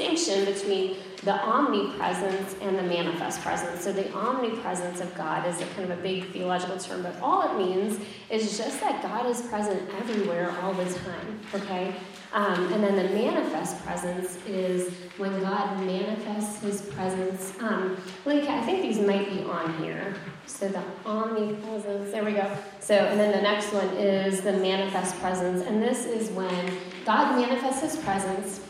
distinction between the omnipresence and the manifest presence. So, the omnipresence of God is a kind of a big theological term, but all it means is just that God is present everywhere all the time, okay? Um, and then the manifest presence is when God manifests his presence. Um, I think these might be on here. So the omnipresence, there we go. So, and then the next one is the manifest presence. And this is when God manifests his presence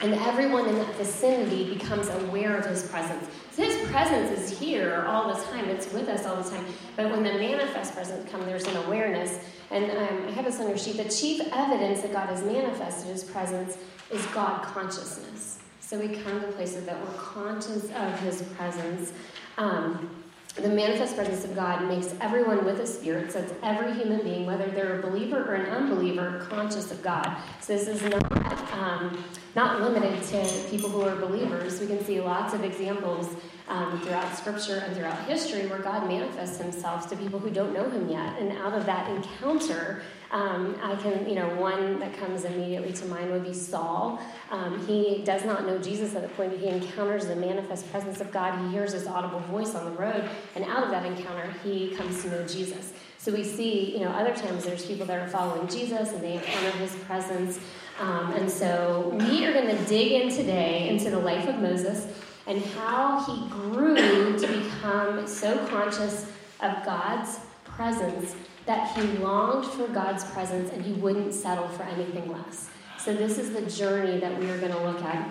and everyone in that vicinity becomes aware of his presence. So his presence is here all the time, it's with us all the time. But when the manifest presence comes, there's an awareness. And um, I have this on your sheet. The chief evidence that God has manifested his presence is God consciousness. So we come to places that we're conscious of his presence. Um, the manifest presence of God makes everyone with a spirit, so it's every human being, whether they're a believer or an unbeliever, conscious of God. So this is not um, not limited to people who are believers. We can see lots of examples um, throughout Scripture and throughout history where God manifests Himself to people who don't know Him yet, and out of that encounter, um, I can, you know, one that comes immediately to mind would be Saul. Um, he does not know Jesus at the point, but he encounters the manifest presence of God. He hears his audible voice on the road, and out of that encounter, he comes to know Jesus. So we see, you know, other times there's people that are following Jesus and they encounter his presence. Um, and so we are going to dig in today into the life of Moses and how he grew to become so conscious of God's presence that he longed for God's presence and he wouldn't settle for anything less. So, this is the journey that we are going to look at.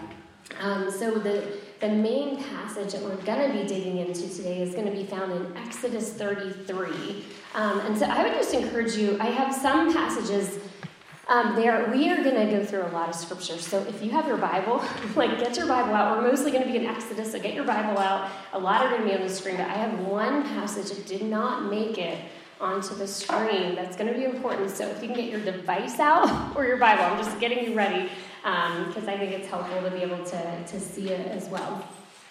Um, so, the, the main passage that we're going to be digging into today is going to be found in Exodus 33. Um, and so, I would just encourage you, I have some passages. Um, there, we are going to go through a lot of scripture. So if you have your Bible, like get your Bible out. We're mostly going to be in Exodus, so get your Bible out. A lot are going to be on the screen, but I have one passage that did not make it onto the screen. That's going to be important. So if you can get your device out or your Bible, I'm just getting you ready because um, I think it's helpful to be able to, to see it as well.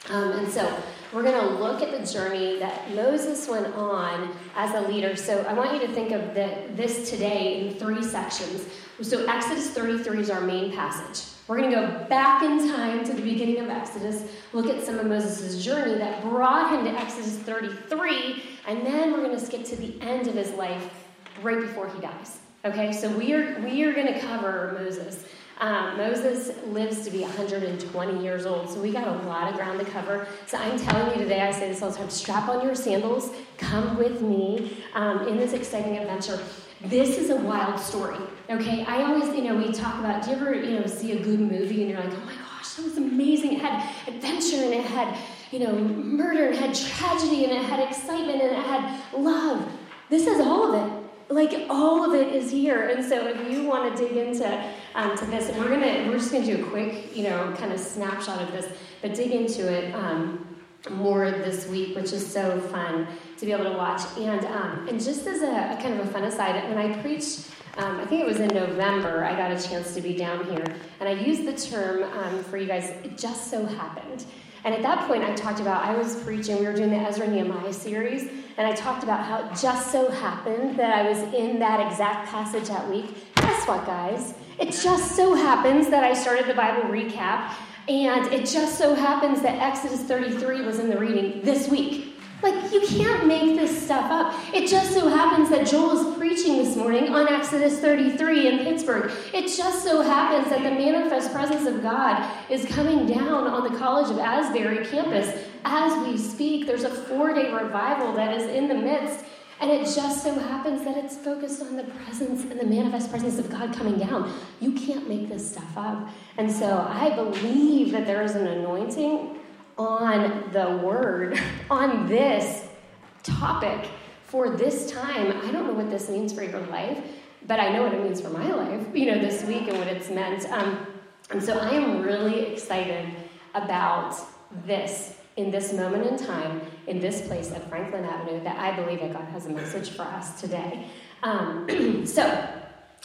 Um, and so we're going to look at the journey that Moses went on as a leader. So I want you to think of the, this today in three sections. So Exodus 33 is our main passage. We're going to go back in time to the beginning of Exodus, look at some of Moses' journey that brought him to Exodus 33, and then we're going to skip to the end of his life right before he dies. Okay, so we are, we are going to cover Moses. Um, Moses lives to be 120 years old, so we got a lot of ground to cover. So I'm telling you today, I say this all the time strap on your sandals, come with me um, in this exciting adventure. This is a wild story, okay? I always, you know, we talk about, do you ever, you know, see a good movie and you're like, oh my gosh, that was amazing. It had adventure and it had, you know, murder and it had tragedy and it had excitement and it had love. This is all of it. Like all of it is here, and so if you want to dig into um, to this, and we're gonna we're just gonna do a quick, you know, kind of snapshot of this, but dig into it. Um, more this week, which is so fun to be able to watch. And um, and just as a, a, kind of a fun aside, when I preached, um, I think it was in November, I got a chance to be down here, and I used the term um, for you guys. It just so happened. And at that point, I talked about I was preaching. We were doing the Ezra Nehemiah series, and I talked about how it just so happened that I was in that exact passage that week. Guess what, guys? It just so happens that I started the Bible recap and it just so happens that Exodus 33 was in the reading this week. Like, you can't make this stuff up. It just so happens that Joel is preaching this morning on Exodus 33 in Pittsburgh. It just so happens that the manifest presence of God is coming down on the College of Asbury campus as we speak. There's a four day revival that is in the midst. And it just so happens that it's focused on the presence and the manifest presence of God coming down. You can't make this stuff up. And so I believe that there is an anointing on the word, on this topic for this time. I don't know what this means for your life, but I know what it means for my life, you know, this week and what it's meant. Um, and so I am really excited about this in this moment in time, in this place at Franklin Avenue, that I believe that God has a message for us today. Um, so,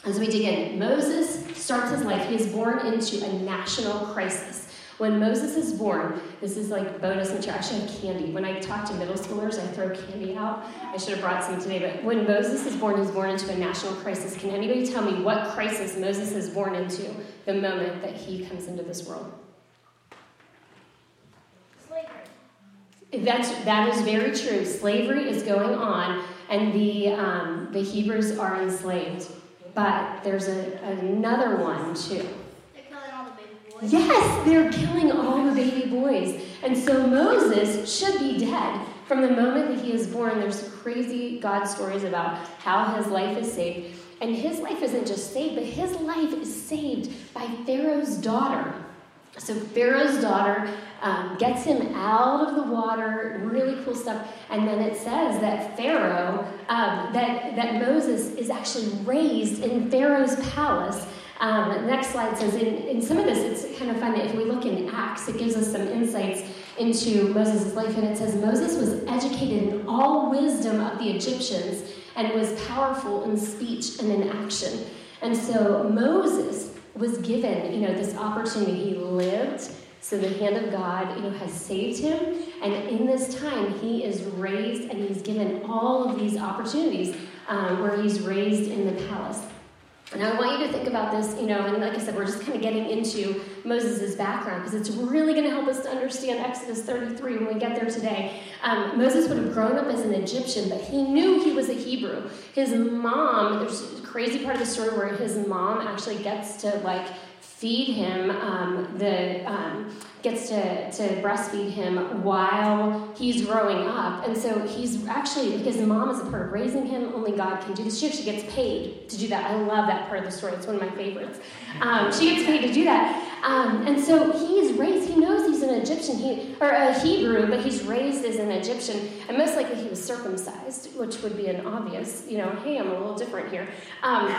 as we dig in, Moses starts his life, he is born into a national crisis. When Moses is born, this is like bonus material. I should have candy. When I talk to middle schoolers, I throw candy out. I should have brought some today. But when Moses is born, he's born into a national crisis. Can anybody tell me what crisis Moses is born into the moment that he comes into this world? That's that is very true. Slavery is going on, and the um, the Hebrews are enslaved. But there's a, another one too. They're killing all the baby boys. Yes, they're killing all the baby boys, and so Moses should be dead from the moment that he is born. There's crazy God stories about how his life is saved, and his life isn't just saved, but his life is saved by Pharaoh's daughter. So Pharaoh's daughter um, gets him out of the water, really cool stuff. And then it says that Pharaoh, um, that, that Moses is actually raised in Pharaoh's palace. Um, next slide says, in, in some of this, it's kind of fun. If we look in Acts, it gives us some insights into Moses' life. And it says, Moses was educated in all wisdom of the Egyptians and was powerful in speech and in action. And so Moses was given, you know, this opportunity. He lived, so the hand of God, you know, has saved him. And in this time, he is raised and he's given all of these opportunities um, where he's raised in the palace. And I want you to think about this, you know, and like I said, we're just kind of getting into Moses' background because it's really going to help us to understand Exodus 33 when we get there today. Um, Moses would have grown up as an Egyptian, but he knew he was a Hebrew. His mom, crazy part of the story where his mom actually gets to like feed him um, the um, gets to, to breastfeed him while he's growing up. And so he's actually his mom is a part of raising him. Only god can do this. She actually gets paid to do that. I love that part of the story. It's one of my favorites. Um, she gets paid to do that. Um, and so he's raised he knows he's an egyptian he, or a hebrew but he's raised as an egyptian. And most likely he was circumcised which would be an obvious you know hey i'm a little different here. Um,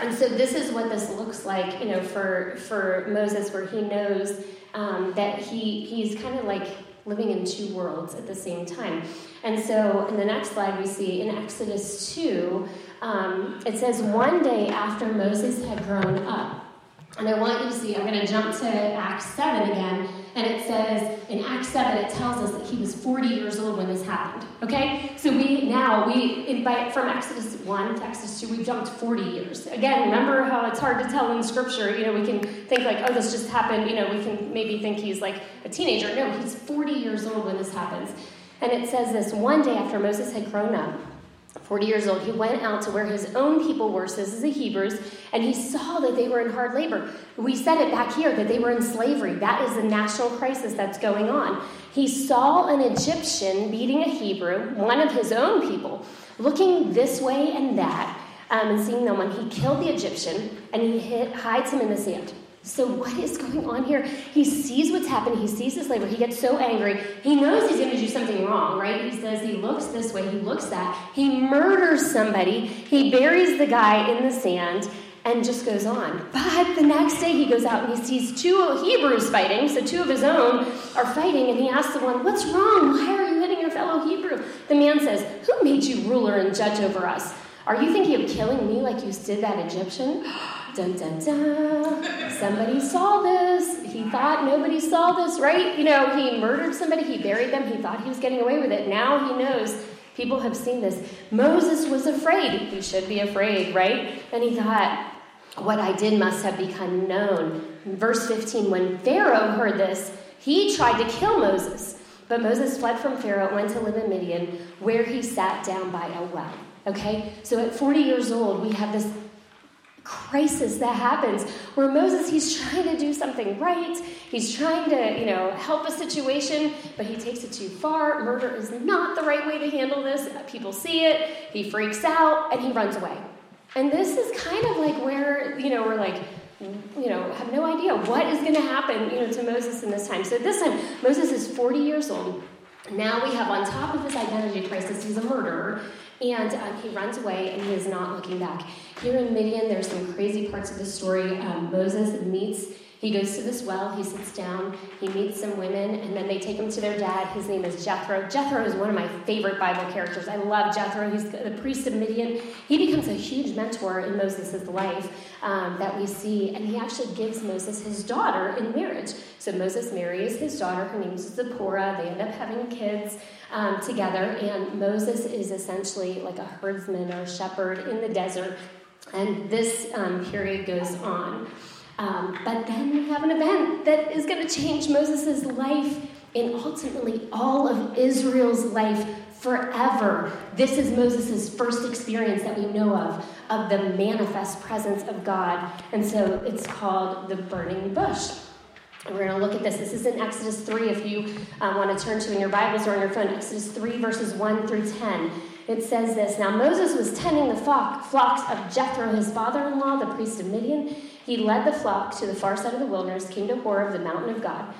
and so this is what this looks like you know for for moses where he knows um, that he he's kind of like living in two worlds at the same time. And so in the next slide, we see in Exodus 2, um, it says, One day after Moses had grown up, and I want you to see, I'm going to jump to Acts 7 again. And it says in Acts 7, it tells us that he was 40 years old when this happened. Okay? So we now, we invite from Exodus 1 to Exodus 2, we've jumped 40 years. Again, remember how it's hard to tell in Scripture. You know, we can think like, oh, this just happened. You know, we can maybe think he's like a teenager. No, he's 40 years old when this happens. And it says this one day after Moses had grown up, 40 years old, he went out to where his own people were, so this is the Hebrews, and he saw that they were in hard labor. We said it back here that they were in slavery. That is the national crisis that's going on. He saw an Egyptian beating a Hebrew, one of his own people, looking this way and that, um, and seeing no one. He killed the Egyptian and he hid, hides him in the sand. So, what is going on here? He sees what's happening. He sees this labor. He gets so angry. He knows he's going to do something wrong, right? He says he looks this way, he looks that. He murders somebody. He buries the guy in the sand and just goes on. But the next day he goes out and he sees two Hebrews fighting. So, two of his own are fighting. And he asks the one, What's wrong? Why are you hitting your fellow Hebrew? The man says, Who made you ruler and judge over us? Are you thinking of killing me like you did that Egyptian? Dun dun dun. Somebody saw this. He thought nobody saw this, right? You know, he murdered somebody, he buried them, he thought he was getting away with it. Now he knows people have seen this. Moses was afraid. He should be afraid, right? And he thought, what I did must have become known. Verse 15 When Pharaoh heard this, he tried to kill Moses. But Moses fled from Pharaoh, went to live in Midian, where he sat down by a well. Okay? So at 40 years old, we have this crisis that happens where Moses he's trying to do something right. He's trying to you know help a situation but he takes it too far. Murder is not the right way to handle this. People see it. He freaks out and he runs away. And this is kind of like where you know we're like you know have no idea what is going to happen you know to Moses in this time. So this time Moses is 40 years old now we have on top of his identity crisis he's a murderer and um, he runs away and he is not looking back. Here in Midian, there's some crazy parts of the story. Um, Moses meets, he goes to this well, he sits down, he meets some women, and then they take him to their dad. His name is Jethro. Jethro is one of my favorite Bible characters. I love Jethro. He's the priest of Midian. He becomes a huge mentor in Moses' life um, that we see, and he actually gives Moses his daughter in marriage. So Moses marries his daughter. Her name is Zipporah. They end up having kids um, together, and Moses is essentially like a herdsman or shepherd in the desert, and this um, period goes on. Um, but then we have an event that is going to change Moses' life and ultimately all of Israel's life forever. This is Moses' first experience that we know of, of the manifest presence of God. And so it's called the burning bush. And we're going to look at this. This is in Exodus 3, if you um, want to turn to in your Bibles or on your phone. Exodus 3, verses 1 through 10. It says this Now Moses was tending the flock, flocks of Jethro, his father in law, the priest of Midian. He led the flock to the far side of the wilderness, came to Horeb, the mountain of God.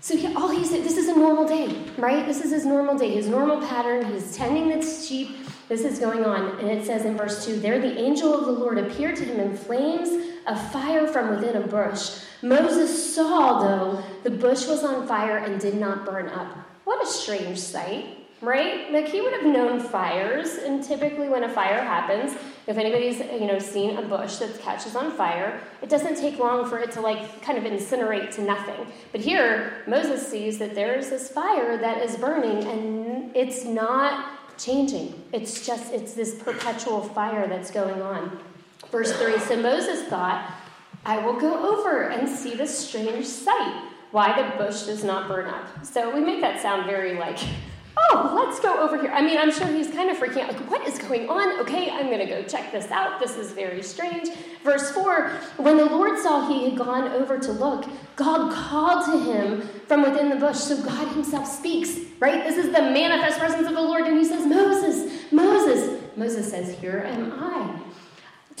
So he, all he said, this is a normal day, right? This is his normal day, his normal pattern. He's tending the sheep. This is going on. And it says in verse 2 There the angel of the Lord appeared to him in flames of fire from within a bush. Moses saw, though, the bush was on fire and did not burn up. What a strange sight right? Like he would have known fires, and typically when a fire happens, if anybody's you know seen a bush that catches on fire, it doesn't take long for it to like kind of incinerate to nothing. But here, Moses sees that there's this fire that is burning, and it's not changing. It's just it's this perpetual fire that's going on. Verse three. So Moses thought, "I will go over and see this strange sight." Why the bush does not burn up. So we make that sound very like oh, let's go over here. I mean, I'm sure he's kind of freaking out. Like, what is going on? Okay, I'm going to go check this out. This is very strange. Verse 4 When the Lord saw he had gone over to look, God called to him from within the bush. So God himself speaks, right? This is the manifest presence of the Lord. And he says, Moses, Moses. Moses says, Here am I.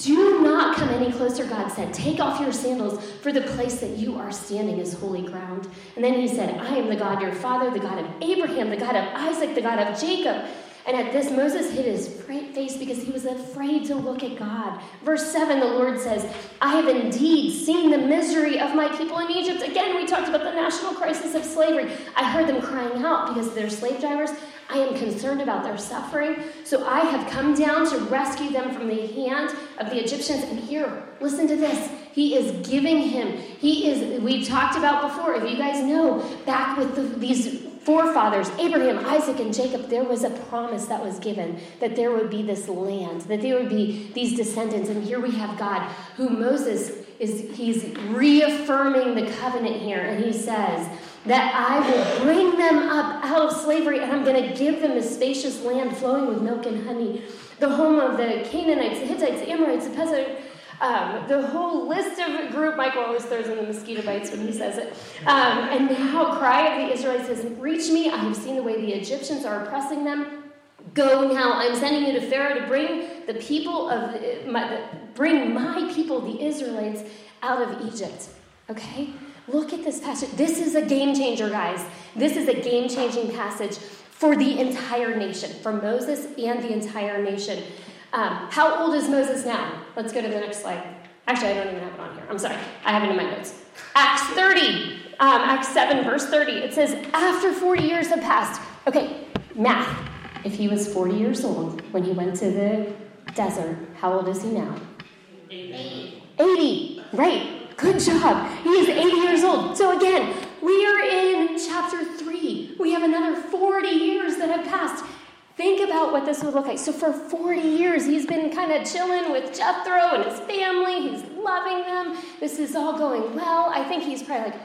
Do not come any closer, God said. Take off your sandals, for the place that you are standing is holy ground. And then he said, I am the God your father, the God of Abraham, the God of Isaac, the God of Jacob. And at this, Moses hid his face because he was afraid to look at God. Verse 7, the Lord says, I have indeed seen the misery of my people in Egypt. Again, we talked about the national crisis of slavery. I heard them crying out because they're slave drivers. I am concerned about their suffering. So I have come down to rescue them from the hand of the Egyptians. And here, listen to this. He is giving him. He is, we talked about before, if you guys know, back with the, these forefathers, Abraham, Isaac, and Jacob, there was a promise that was given that there would be this land, that there would be these descendants. And here we have God, who Moses is, he's reaffirming the covenant here. And he says, that I will bring them up out of slavery and I'm going to give them a spacious land flowing with milk and honey, the home of the Canaanites, the Hittites, the Amorites, the Perizzites, um, the whole list of group. Michael always throws in the mosquito bites when he says it. Um, and now, cry of the Israelites has reached me. I have seen the way the Egyptians are oppressing them. Go now. I'm sending you to Pharaoh to bring the people of my, bring my people, the Israelites, out of Egypt. Okay. Look at this passage. This is a game changer, guys. This is a game changing passage for the entire nation, for Moses and the entire nation. Um, how old is Moses now? Let's go to the next slide. Actually, I don't even have it on here. I'm sorry. I have it in my notes. Acts 30, um, Acts 7, verse 30. It says, After 40 years have passed. Okay, math. If he was 40 years old when he went to the desert, how old is he now? 80. 80, right. Good job. He is 80 years old. So again, we are in chapter 3. We have another 40 years that have passed. Think about what this would look like. So, for 40 years, he's been kind of chilling with Jethro and his family. He's loving them. This is all going well. I think he's probably like,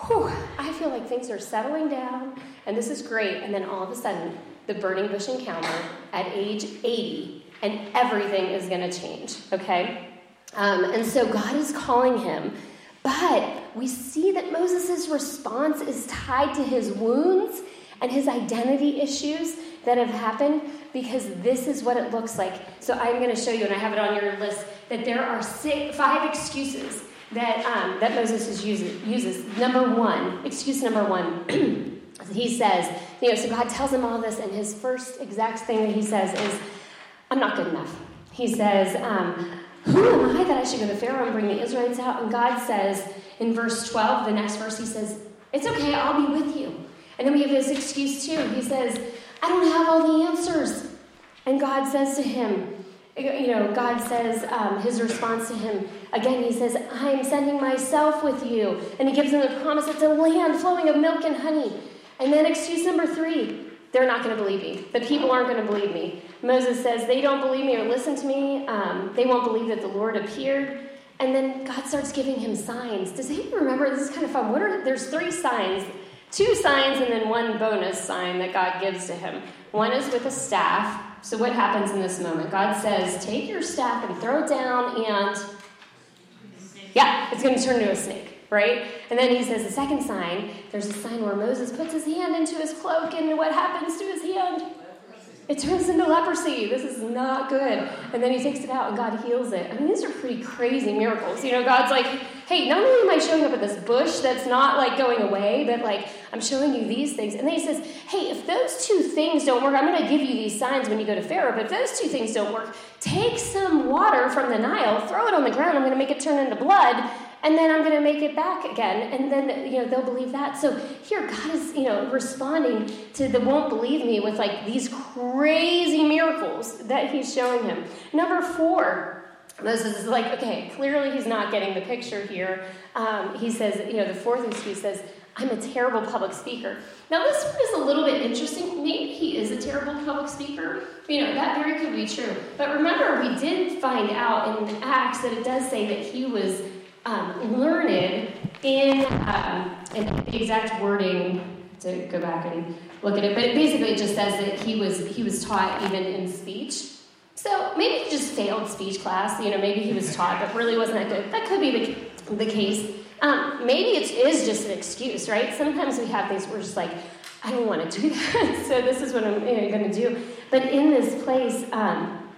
whew, I feel like things are settling down, and this is great. And then all of a sudden, the burning bush encounter at age 80, and everything is going to change, okay? Um, and so God is calling him. But we see that Moses' response is tied to his wounds and his identity issues that have happened because this is what it looks like. So I'm going to show you, and I have it on your list, that there are six, five excuses that, um, that Moses uses, uses. Number one, excuse number one, he says, you know, so God tells him all this, and his first exact thing that he says is, I'm not good enough. He says, um, who am I that I should go to Pharaoh and bring the Israelites out? And God says in verse 12, the next verse, He says, It's okay, I'll be with you. And then we have this excuse too. He says, I don't have all the answers. And God says to him, you know, God says, um, his response to him, again, he says, I'm sending myself with you. And he gives him the promise it's a land flowing of milk and honey. And then excuse number three, they're not going to believe me. The people aren't going to believe me. Moses says, They don't believe me or listen to me. Um, they won't believe that the Lord appeared. And then God starts giving him signs. Does anyone remember? This is kind of fun. What are there's three signs two signs and then one bonus sign that God gives to him. One is with a staff. So, what happens in this moment? God says, Take your staff and throw it down, and yeah, it's going to turn into a snake, right? And then he says, The second sign, there's a sign where Moses puts his hand into his cloak, and what happens to his hand? It turns into leprosy. This is not good. And then he takes it out and God heals it. I mean, these are pretty crazy miracles. You know, God's like, hey, not only am I showing up at this bush that's not like going away, but like I'm showing you these things. And then he says, hey, if those two things don't work, I'm going to give you these signs when you go to Pharaoh. But if those two things don't work, take some water from the Nile, throw it on the ground. I'm going to make it turn into blood and then I'm going to make it back again, and then you know they'll believe that. So here, God is you know responding to the won't believe me with like these crazy miracles that He's showing him. Number four, Moses is like, okay, clearly he's not getting the picture here. Um, he says, you know, the fourth excuse says, I'm a terrible public speaker. Now, this one is a little bit interesting. Maybe he is a terrible public speaker. You know, that very could be true. But remember, we did find out in Acts that it does say that he was um, learned in, um, the exact wording to go back and look at it, but it basically just says that he was he was taught even in speech. So maybe he just failed speech class. You know, maybe he was taught, but really wasn't that good. That could be the, the case. Um, maybe it is just an excuse, right? Sometimes we have things we're just like, I don't want to do that, so this is what I'm you know, going to do. But in this place, um,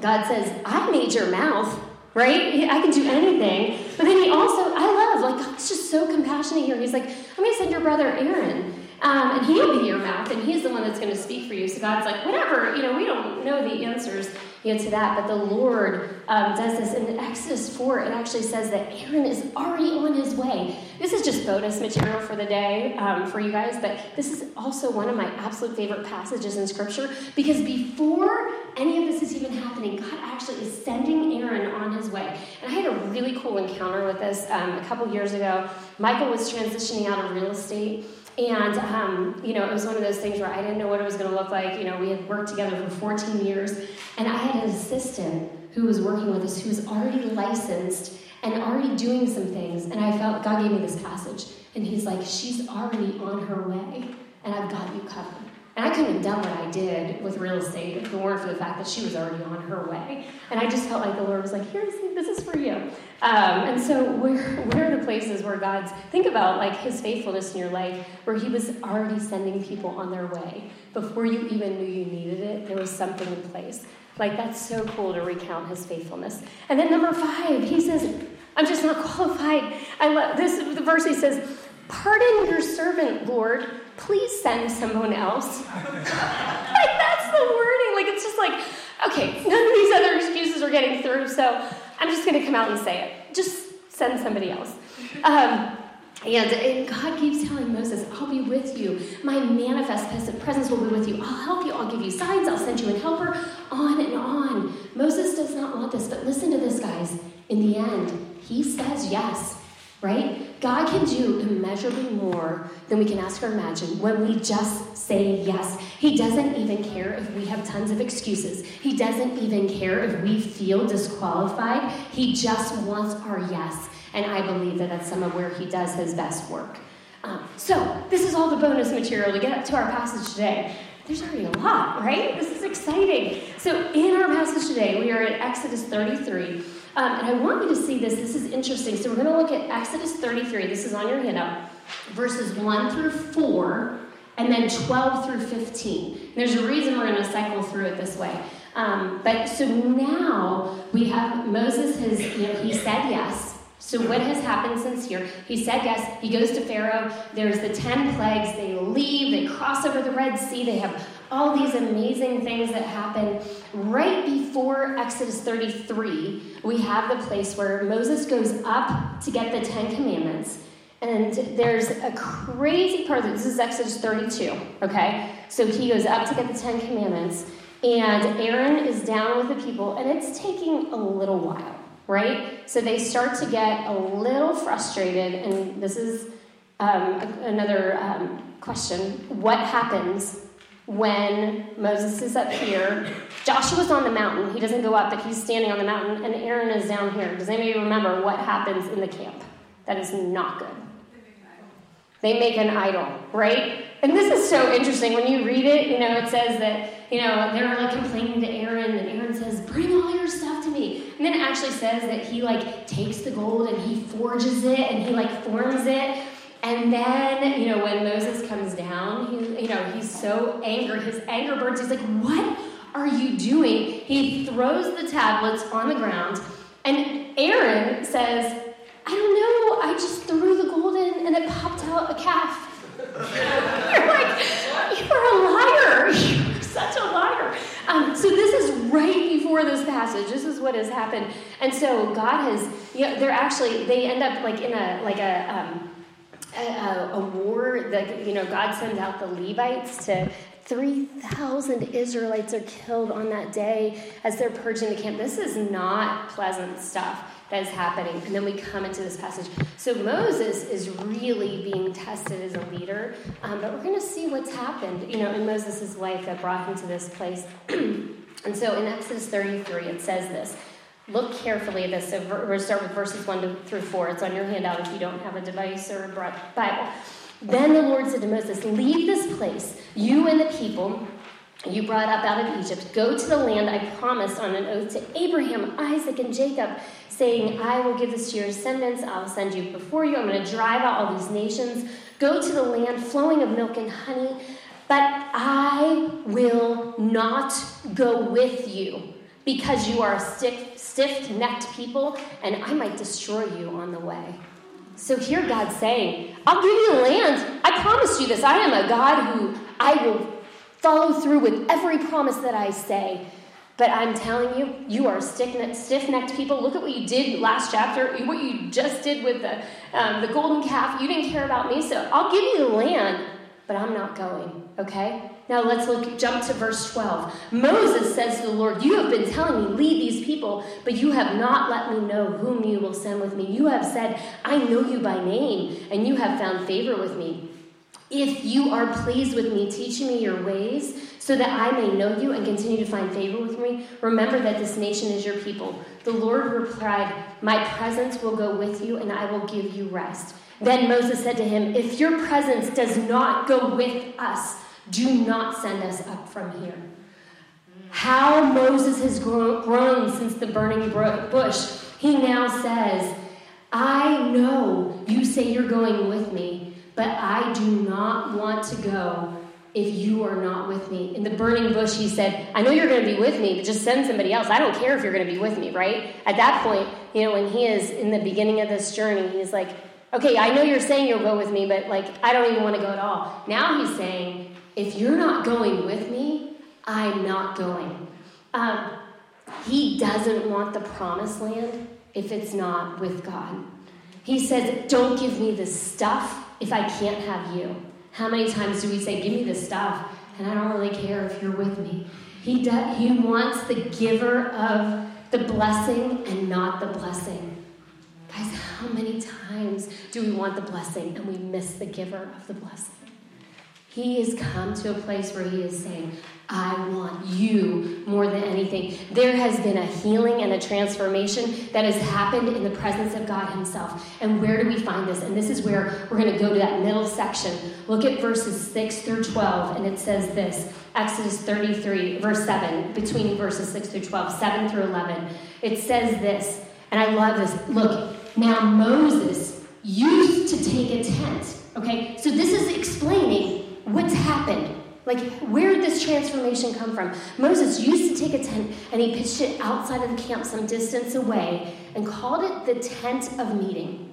God says, I made your mouth right? I can do anything. But then he also, I love, like, God's just so compassionate here. He's like, I'm going to send your brother Aaron, um, and he'll be your mouth, and he's the one that's going to speak for you. So God's like, whatever, you know, we don't know the answers you know, to that, but the Lord um, does this. In Exodus 4, it actually says that Aaron is already on his way. This is just bonus material for the day um, for you guys, but this is also one of my absolute favorite passages in Scripture because before any of this is even happening, God actually is sending Aaron on his way. And I had a really cool encounter with this um, a couple years ago. Michael was transitioning out of real estate. And, um, you know, it was one of those things where I didn't know what it was going to look like. You know, we had worked together for 14 years, and I had an assistant who was working with us who was already licensed and already doing some things. And I felt God gave me this passage, and He's like, She's already on her way, and I've got you covered. And I couldn't have done what I did with real estate if it weren't for the fact that she was already on her way. And I just felt like the Lord was like, here's, this is for you. Um, and so where, where are the places where God's, think about like his faithfulness in your life, where he was already sending people on their way. Before you even knew you needed it, there was something in place. Like that's so cool to recount his faithfulness. And then number five, he says, I'm just not qualified. I love this the verse he says, Pardon your servant, Lord. Please send someone else. like, that's the wording. Like, it's just like, okay, none of these other excuses are getting through, so I'm just going to come out and say it. Just send somebody else. Um, and, and, God keeps telling Moses, I'll be with you. My manifest presence will be with you. I'll help you. I'll give you signs. I'll send you a helper. On and on. Moses does not want this, but listen to this, guys. In the end, he says yes right? God can do immeasurably more than we can ask or imagine when we just say yes. He doesn't even care if we have tons of excuses. He doesn't even care if we feel disqualified. He just wants our yes. And I believe that that's some of where he does his best work. Um, so, this is all the bonus material to get to our passage today. There's already a lot, right? This is exciting. So, in our passage today, we are at Exodus 33. Um, and I want you to see this. This is interesting. So we're going to look at Exodus 33. This is on your handout. Verses 1 through 4, and then 12 through 15. And there's a reason we're going to cycle through it this way. Um, but so now we have Moses has, you know, he said yes. So what has happened since here? He said yes. He goes to Pharaoh. There's the 10 plagues. They leave. They cross over the Red Sea. They have all these amazing things that happen right before Exodus 33. We have the place where Moses goes up to get the Ten Commandments. And there's a crazy part. This is Exodus 32, okay? So he goes up to get the Ten Commandments, and Aaron is down with the people, and it's taking a little while, right? So they start to get a little frustrated, and this is um, another um, question. What happens when Moses is up here. Joshua's on the mountain. He doesn't go up, but he's standing on the mountain, and Aaron is down here. Does anybody remember what happens in the camp? That is not good. they make an idol, right? And this is so interesting. When you read it, you know, it says that, you know, they're like complaining to Aaron, and Aaron says, Bring all your stuff to me. And then it actually says that he like takes the gold and he forges it and he like forms it. And then, you know, when Moses comes down, he, you know, he's so angry. His anger burns. He's like, What are you doing? He throws the tablets on the ground, and Aaron says, I don't know, I just threw the golden and it popped out a calf. You're like, you're a liar. You're such a liar. Um, so this is right before this passage. This is what has happened. And so God has, you know, they're actually, they end up like in a, like a, um, a, a, war that, you know, God sends out the Levites to 3,000 Israelites are killed on that day as they're purging the camp. This is not pleasant stuff that is happening. And then we come into this passage. So Moses is really being tested as a leader, um, but we're going to see what's happened, you know, in Moses' life that brought him to this place. and so in Exodus 33, it says this. Look carefully at this. So we're start with verses 1 through 4. It's on your handout if you don't have a device or a Bible. Then the Lord said to Moses, Leave this place, you and the people you brought up out of Egypt. Go to the land I promised on an oath to Abraham, Isaac, and Jacob saying, I will give this to your descendants. I'll send you before you. I'm going to drive out all these nations. Go to the land flowing of milk and honey. But I will not go with you because you are a stiff necked people, and I might destroy you on the way. So here God's saying, I'll give you land. I promise you this. I am a God who I will follow through with every promise that I say. But I'm telling you, you are stiff necked people. Look at what you did last chapter, what you just did with the, um, the golden calf. You didn't care about me, so I'll give you the land, but I'm not going, okay? Now let's look, jump to verse 12. Moses says to the Lord, You have been telling me, lead these people, but you have not let me know whom you will send with me. You have said, I know you by name, and you have found favor with me. If you are pleased with me, teach me your ways so that I may know you and continue to find favor with me. Remember that this nation is your people. The Lord replied, My presence will go with you, and I will give you rest. Then Moses said to him, If your presence does not go with us, do not send us up from here. How Moses has grown since the burning bush. He now says, I know you say you're going with me, but I do not want to go if you are not with me. In the burning bush, he said, I know you're going to be with me, but just send somebody else. I don't care if you're going to be with me, right? At that point, you know, when he is in the beginning of this journey, he's like, okay, I know you're saying you'll go with me, but like, I don't even want to go at all. Now he's saying, if you're not going with me, I'm not going. Um, he doesn't want the promised land if it's not with God. He says, don't give me the stuff if I can't have you. How many times do we say, Give me the stuff, and I don't really care if you're with me? He, he wants the giver of the blessing and not the blessing. Guys, how many times do we want the blessing and we miss the giver of the blessing? He has come to a place where he is saying, I want you more than anything. There has been a healing and a transformation that has happened in the presence of God Himself. And where do we find this? And this is where we're going to go to that middle section. Look at verses 6 through 12, and it says this Exodus 33, verse 7, between verses 6 through 12, 7 through 11. It says this, and I love this. Look, now Moses used to take a tent. Okay, so this is explaining what's happened. Like, where did this transformation come from? Moses used to take a tent and he pitched it outside of the camp some distance away and called it the tent of meeting.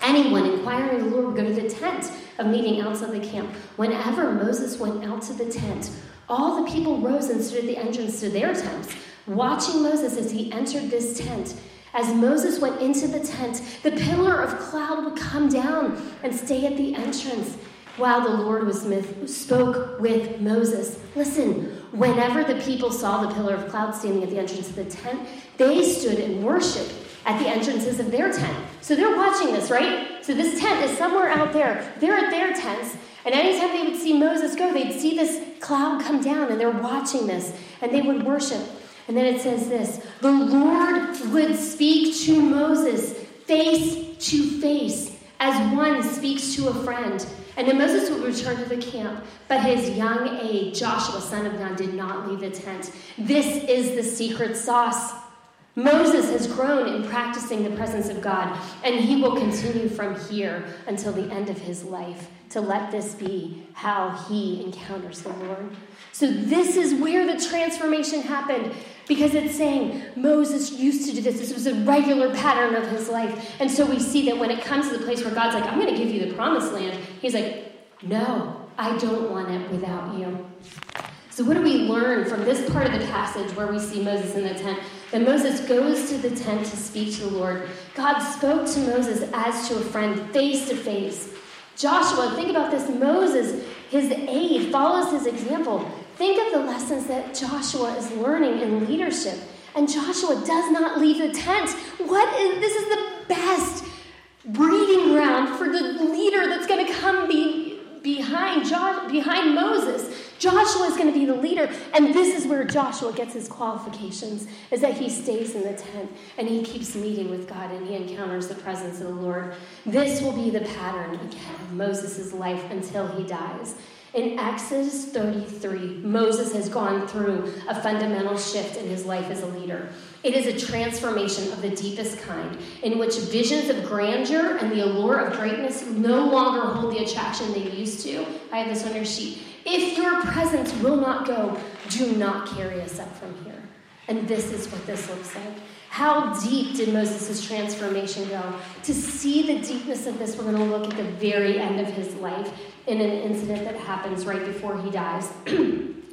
Anyone inquiring of the Lord would go to the tent of meeting outside the camp. Whenever Moses went out to the tent, all the people rose and stood at the entrance to their tents, watching Moses as he entered this tent. As Moses went into the tent, the pillar of cloud would come down and stay at the entrance while the Lord was with, spoke with Moses. Listen, whenever the people saw the pillar of cloud standing at the entrance of the tent, they stood and worshiped at the entrances of their tent. So they're watching this, right? So this tent is somewhere out there. They're at their tents. And anytime they would see Moses go, they'd see this cloud come down and they're watching this and they would worship. And then it says this the Lord would speak to Moses face to face as one speaks to a friend. And then Moses would return to the camp, but his young aide, Joshua, son of Nun, did not leave the tent. This is the secret sauce. Moses has grown in practicing the presence of God, and he will continue from here until the end of his life to let this be how he encounters the Lord. So, this is where the transformation happened because it's saying Moses used to do this. This was a regular pattern of his life. And so we see that when it comes to the place where God's like, I'm going to give you the promised land, he's like, No, I don't want it without you. So, what do we learn from this part of the passage where we see Moses in the tent? That Moses goes to the tent to speak to the Lord. God spoke to Moses as to a friend, face to face. Joshua, think about this Moses, his aide, follows his example. Think of the lessons that Joshua is learning in leadership. And Joshua does not leave the tent. What is this is the best breeding ground for the leader that's going to come be, behind Josh, behind Moses. Joshua is going to be the leader, and this is where Joshua gets his qualifications: is that he stays in the tent and he keeps meeting with God and he encounters the presence of the Lord. This will be the pattern again of Moses' life until he dies. In Exodus 33, Moses has gone through a fundamental shift in his life as a leader. It is a transformation of the deepest kind, in which visions of grandeur and the allure of greatness no longer hold the attraction they used to. I have this on your sheet. If your presence will not go, do not carry us up from here. And this is what this looks like. How deep did Moses' transformation go? To see the deepness of this, we're going to look at the very end of his life in an incident that happens right before he dies.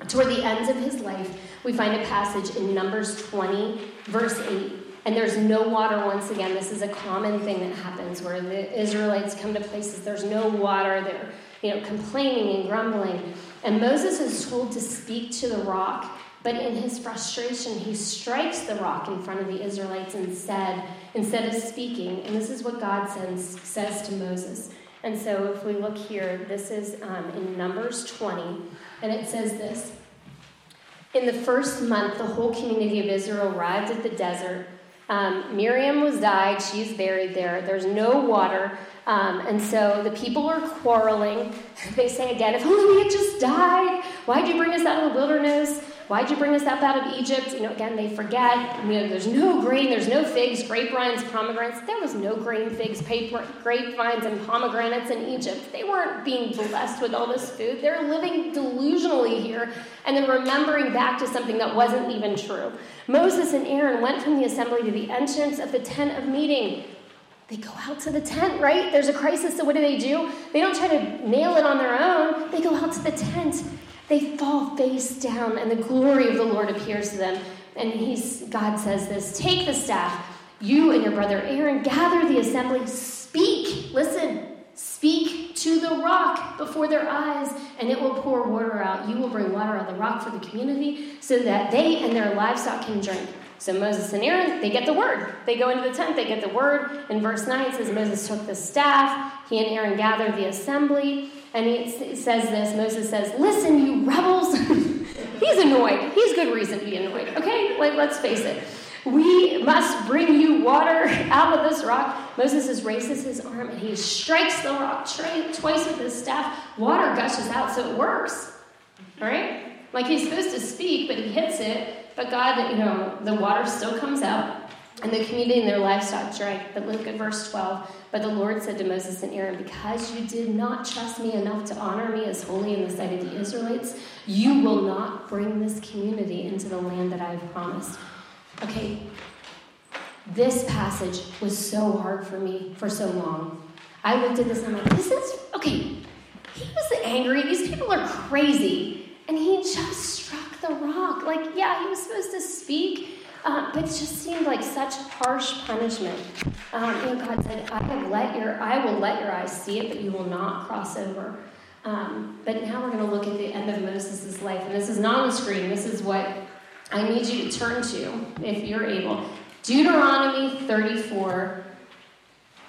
Toward the ends of his life, we find a passage in Numbers 20, verse 8. And there's no water once again. This is a common thing that happens where the Israelites come to places there's no water. They're you know, complaining and grumbling. And Moses is told to speak to the rock but in his frustration, he strikes the rock in front of the Israelites instead, instead of speaking. And this is what God sends, says to Moses. And so if we look here, this is um, in Numbers 20, and it says this In the first month, the whole community of Israel arrived at the desert. Um, Miriam was died, she's buried there. There's no water. Um, and so the people are quarreling. They say again, if only we had just died. Why'd you bring us out of the wilderness? Why'd you bring us up out of Egypt? You know, again, they forget. You know, there's no grain, there's no figs, grapevines, pomegranates. There was no grain, figs, grapevines, and pomegranates in Egypt. They weren't being blessed with all this food. They're living delusionally here and then remembering back to something that wasn't even true. Moses and Aaron went from the assembly to the entrance of the tent of meeting. They go out to the tent, right? There's a crisis, so what do they do? They don't try to nail it on their own. They go out to the tent they fall face down, and the glory of the Lord appears to them. And he's, God says this Take the staff, you and your brother Aaron, gather the assembly, speak, listen, speak to the rock before their eyes, and it will pour water out. You will bring water out of the rock for the community so that they and their livestock can drink. So Moses and Aaron, they get the word. They go into the tent, they get the word. In verse 9, it says Moses took the staff, he and Aaron gathered the assembly. And he says this Moses says, Listen, you rebels. He's annoyed. He's good reason to be annoyed. Okay? Like, let's face it. We must bring you water out of this rock. Moses raises his arm and he strikes the rock twice with his staff. Water gushes out, so it works. All right? Like he's supposed to speak, but he hits it. But God, you know, the water still comes out, and the community and their livestock drank. But look at verse 12. But the Lord said to Moses and Aaron, Because you did not trust me enough to honor me as holy in the sight of the Israelites, you will not bring this community into the land that I have promised. Okay, this passage was so hard for me for so long. I looked at this and I'm like, this is, okay, he was angry. These people are crazy. And he just struck the rock. Like, yeah, he was supposed to speak uh, but it just seemed like such harsh punishment. Um, and God said, I have let your, I will let your eyes see it, but you will not cross over. Um, but now we're going to look at the end of Moses' life. And this is not on the screen. This is what I need you to turn to, if you're able. Deuteronomy 34,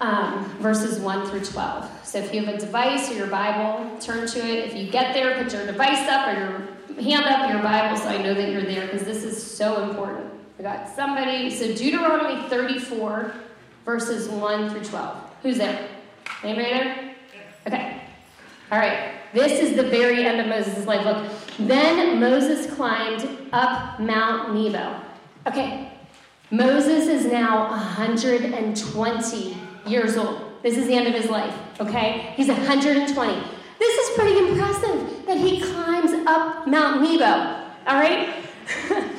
um, verses 1 through 12. So if you have a device or your Bible, turn to it. If you get there, put your device up or your hand up, your Bible, so I know that you're there, because this is so important. I got somebody. So Deuteronomy 34, verses 1 through 12. Who's there? Anybody there? Okay. All right, this is the very end of Moses' life. Look, then Moses climbed up Mount Nebo. Okay, Moses is now 120 years old. This is the end of his life, okay? He's 120. This is pretty impressive that he climbs up Mount Nebo, all right?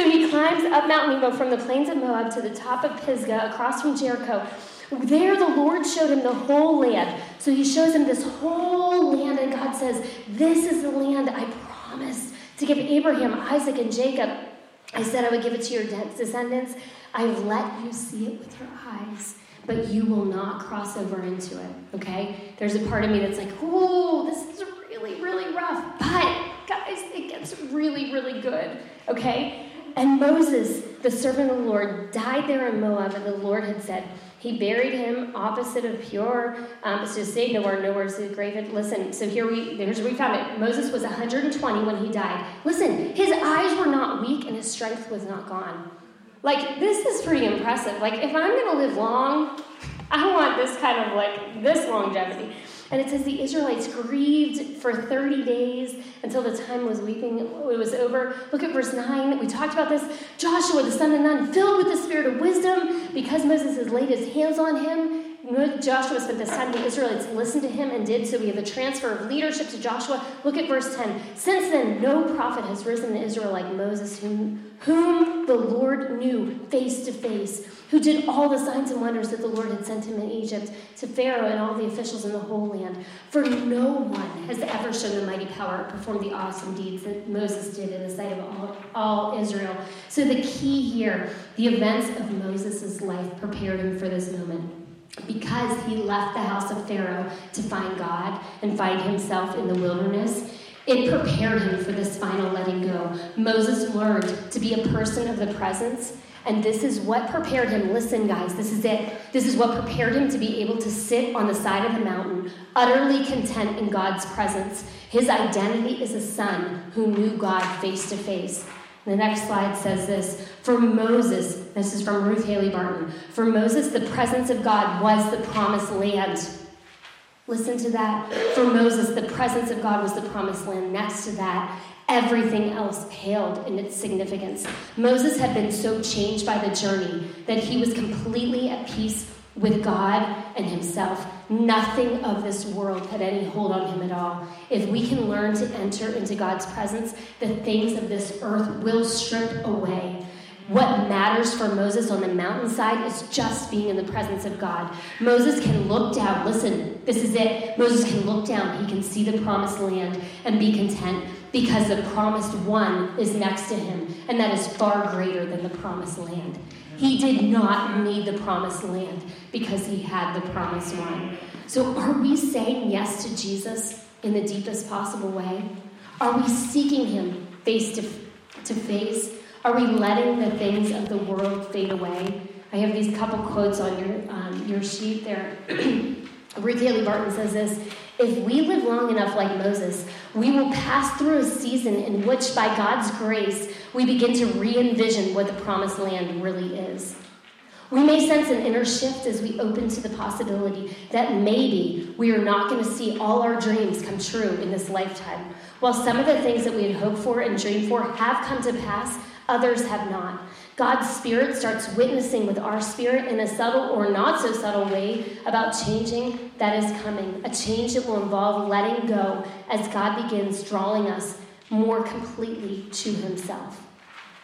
so he climbs up Mount Nebo from the plains of Moab to the top of Pisgah across from Jericho. There, the Lord showed him the whole land. So he shows him this whole land, and God says, This is the land I promised to give Abraham, Isaac, and Jacob. I said I would give it to your descendants. I've let you see it with your eyes but you will not cross over into it, okay? There's a part of me that's like, oh, this is really, really rough. But, guys, it gets really, really good, okay? And Moses, the servant of the Lord, died there in Moab, and the Lord had said, he buried him opposite of Peor. Um, so say nowhere, nowhere is the grave. Listen, so here we here's where we found it. Moses was 120 when he died. Listen, his eyes were not weak and his strength was not gone. Like, this is pretty impressive. Like, if I'm to live long, I want this kind of like this longevity. And it says the Israelites grieved for 30 days until the time was weeping it was over. Look at verse 9. We talked about this. Joshua, the son of Nun, filled with the spirit of wisdom, because Moses has laid his hands on him, Joshua spent this time, the Israelites listened to him and did so. We have the transfer of leadership to Joshua. Look at verse 10. Since then, no prophet has risen in Israel like Moses, whom, whom the Lord knew face to face, who did all the signs and wonders that the Lord had sent him in Egypt to Pharaoh and all the officials in the whole land. For no one has ever shown the mighty power, performed the awesome deeds that Moses did in the sight of all, all Israel. So the key here, the events of Moses' life prepared him for this moment because he left the house of Pharaoh to find God and find himself in the wilderness, it prepared him for this final letting go. Moses learned to be a person of the presence, and this is what prepared him. Listen, guys, this is it. This is what prepared him to be able to sit on the side of the mountain, utterly content in God's presence. His identity is a son who knew God face to face. The next slide says this For Moses, this is from Ruth Haley Barton, for Moses, the presence of God was the promised land. Listen to that. For Moses, the presence of God was the promised land. Next to that, everything else paled in its significance. Moses had been so changed by the journey that he was completely at peace with God and himself. Nothing of this world had any hold on him at all. If we can learn to enter into God's presence, the things of this earth will strip away. What matters for Moses on the mountainside is just being in the presence of God. Moses can look down. Listen, this is it. Moses can look down. He can see the promised land and be content because the promised one is next to him, and that is far greater than the promised land. He did not need the promised land because he had the promised one. So, are we saying yes to Jesus in the deepest possible way? Are we seeking him face to, to face? Are we letting the things of the world fade away? I have these couple quotes on your, um, your sheet there. Ruth Haley Barton says this If we live long enough like Moses, we will pass through a season in which, by God's grace, we begin to re envision what the promised land really is. We may sense an inner shift as we open to the possibility that maybe we are not going to see all our dreams come true in this lifetime. While some of the things that we had hoped for and dreamed for have come to pass, others have not. God's Spirit starts witnessing with our spirit in a subtle or not so subtle way about changing that is coming, a change that will involve letting go as God begins drawing us more completely to Himself.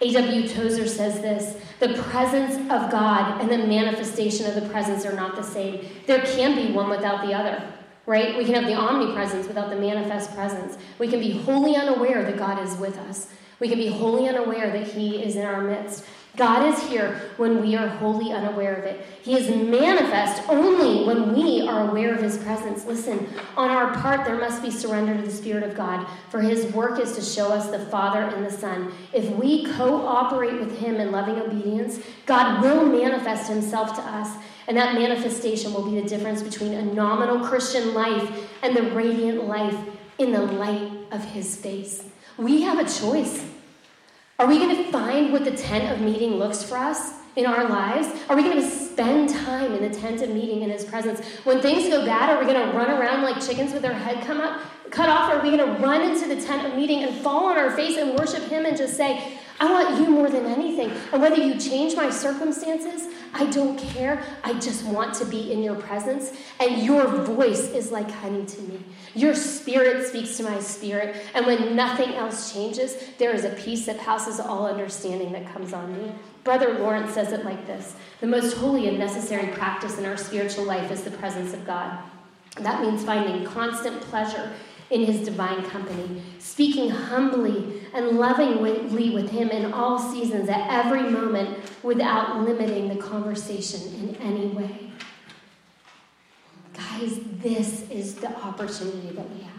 A.W. Tozer says this the presence of God and the manifestation of the presence are not the same. There can be one without the other, right? We can have the omnipresence without the manifest presence. We can be wholly unaware that God is with us. We can be wholly unaware that He is in our midst. God is here when we are wholly unaware of it. He is manifest only when we are aware of His presence. Listen, on our part, there must be surrender to the Spirit of God, for His work is to show us the Father and the Son. If we cooperate with Him in loving obedience, God will manifest Himself to us, and that manifestation will be the difference between a nominal Christian life and the radiant life in the light of His face. We have a choice. Are we going to find what the tent of meeting looks for us in our lives? Are we going to spend time in the tent of meeting in His presence? When things go bad, are we going to run around like chickens with our head come up, cut off? Or are we going to run into the tent of meeting and fall on our face and worship Him and just say, I want you more than anything. And whether you change my circumstances, I don't care. I just want to be in your presence. And your voice is like honey to me. Your spirit speaks to my spirit. And when nothing else changes, there is a peace that passes all understanding that comes on me. Brother Lawrence says it like this The most holy and necessary practice in our spiritual life is the presence of God. That means finding constant pleasure in his divine company, speaking humbly and lovingly with him in all seasons, at every moment, without limiting the conversation in any way. Guys, this is the opportunity that we have.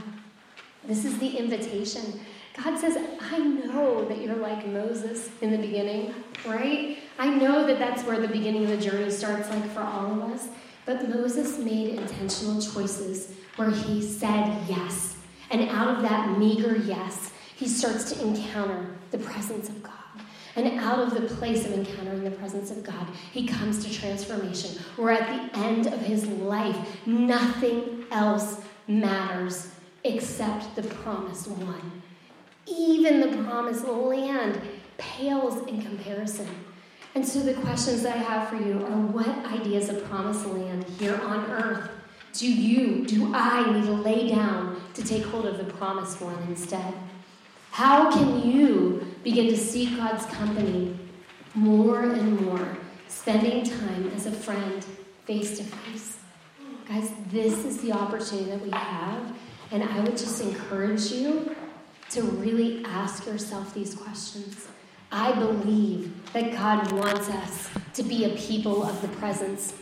This is the invitation. God says, I know that you're like Moses in the beginning, right? I know that that's where the beginning of the journey starts, like for all of us. But Moses made intentional choices where he said yes and out of that meager yes, he starts to encounter the presence of God. And out of the place of encountering the presence of God, he comes to transformation, where at the end of his life, nothing else matters except the promised one. Even the promised land pales in comparison. And so, the questions I have for you are what ideas of promised land here on earth do you, do I need to lay down to take hold of the promised one instead? How can you begin to seek God's company more and more, spending time as a friend face to face? Guys, this is the opportunity that we have, and I would just encourage you to really ask yourself these questions. I believe that God wants us to be a people of the presence.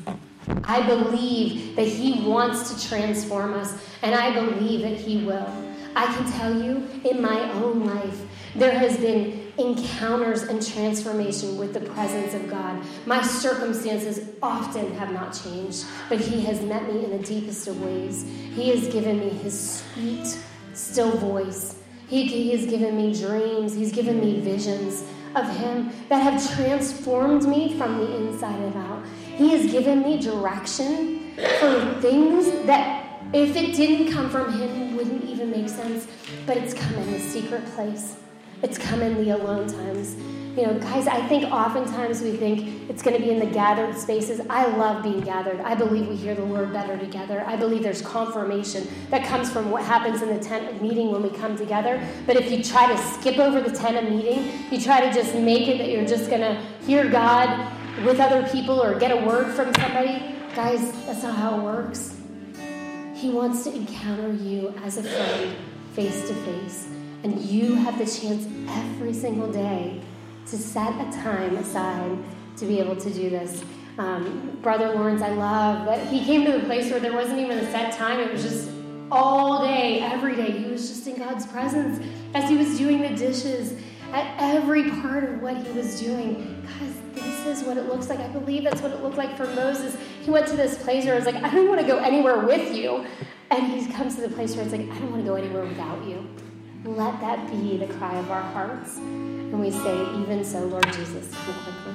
I believe that He wants to transform us, and I believe that He will. I can tell you in my own life, there has been encounters and transformation with the presence of God. My circumstances often have not changed, but He has met me in the deepest of ways. He has given me His sweet, still voice. He, he has given me dreams, He's given me visions of Him that have transformed me from the inside out. He has given me direction for things that, if it didn't come from Him, wouldn't even make sense. But it's come in the secret place, it's come in the alone times. You know, guys, I think oftentimes we think it's going to be in the gathered spaces. I love being gathered. I believe we hear the Lord better together. I believe there's confirmation that comes from what happens in the tent of meeting when we come together. But if you try to skip over the tent of meeting, you try to just make it that you're just going to hear God with other people or get a word from somebody, guys, that's not how it works. He wants to encounter you as a friend face to face. And you have the chance every single day to set a time aside to be able to do this. Um, Brother Lawrence, I love that he came to the place where there wasn't even a set time. It was just all day, every day. He was just in God's presence as he was doing the dishes, at every part of what he was doing. Guys, is what it looks like. I believe that's what it looked like for Moses. He went to this place where it's like, I don't want to go anywhere with you. And he comes to the place where it's like, I don't want to go anywhere without you. Let that be the cry of our hearts. And we say, even so, Lord Jesus, come quickly.